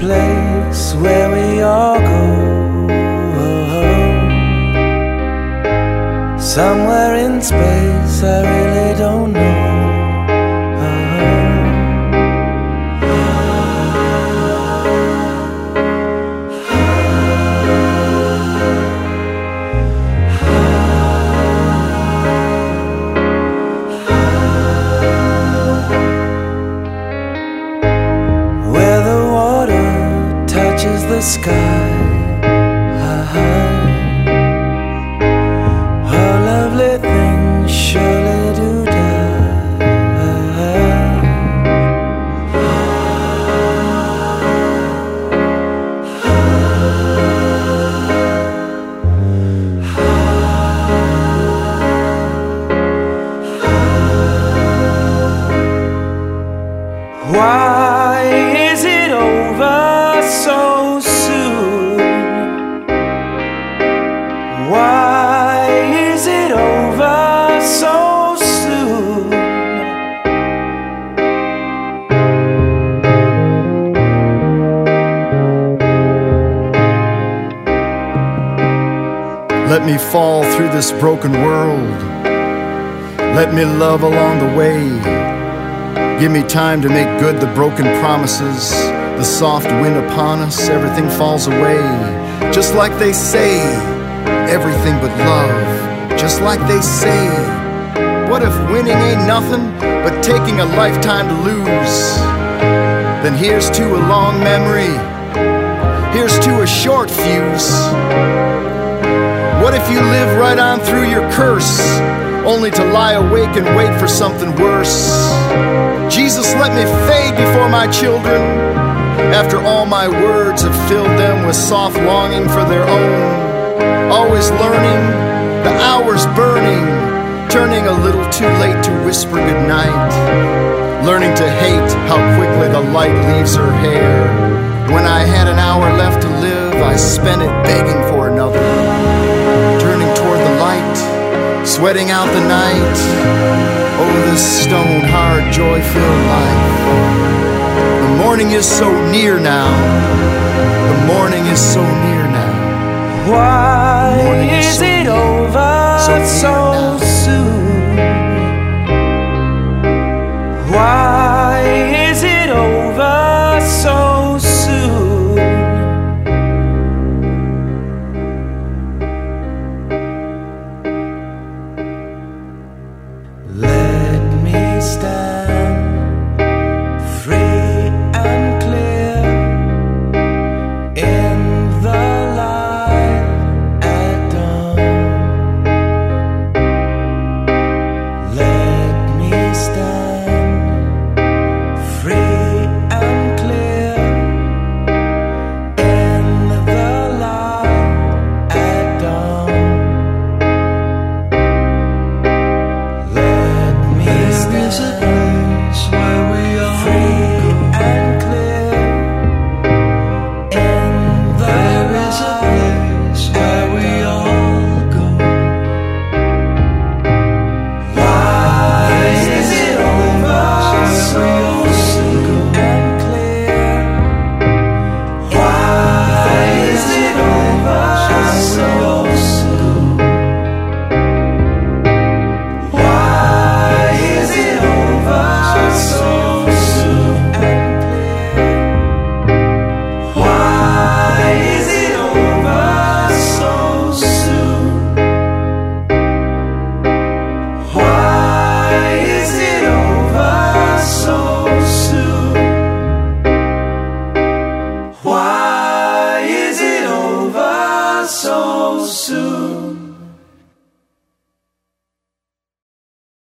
place where we all go. Somewhere in space, I touches the sky. Uh-huh. All lovely things surely do die. Why Why is it over so soon? Let me fall through this broken world. Let me love along the way. Give me time to make good the broken promises. The soft wind upon us, everything falls away. Just like they say, everything but love. Just like they say. What if winning ain't nothing but taking a lifetime to lose? Then here's to a long memory. Here's to a short fuse. What if you live right on through your curse, only to lie awake and wait for something worse? Jesus, let me fade before my children, after all my words have filled them with soft longing for their own. Always learning, the hours burning, turning a little too late to whisper goodnight. Learning to hate how quickly the light leaves her hair. When I had an hour left to live, I spent it begging for another turning toward the light, sweating out the night. Oh, this stone hard, joy filled life. The morning is so near now. The morning is so near now. Why is it over so, so soon? Why is it over so soon? Let so soon.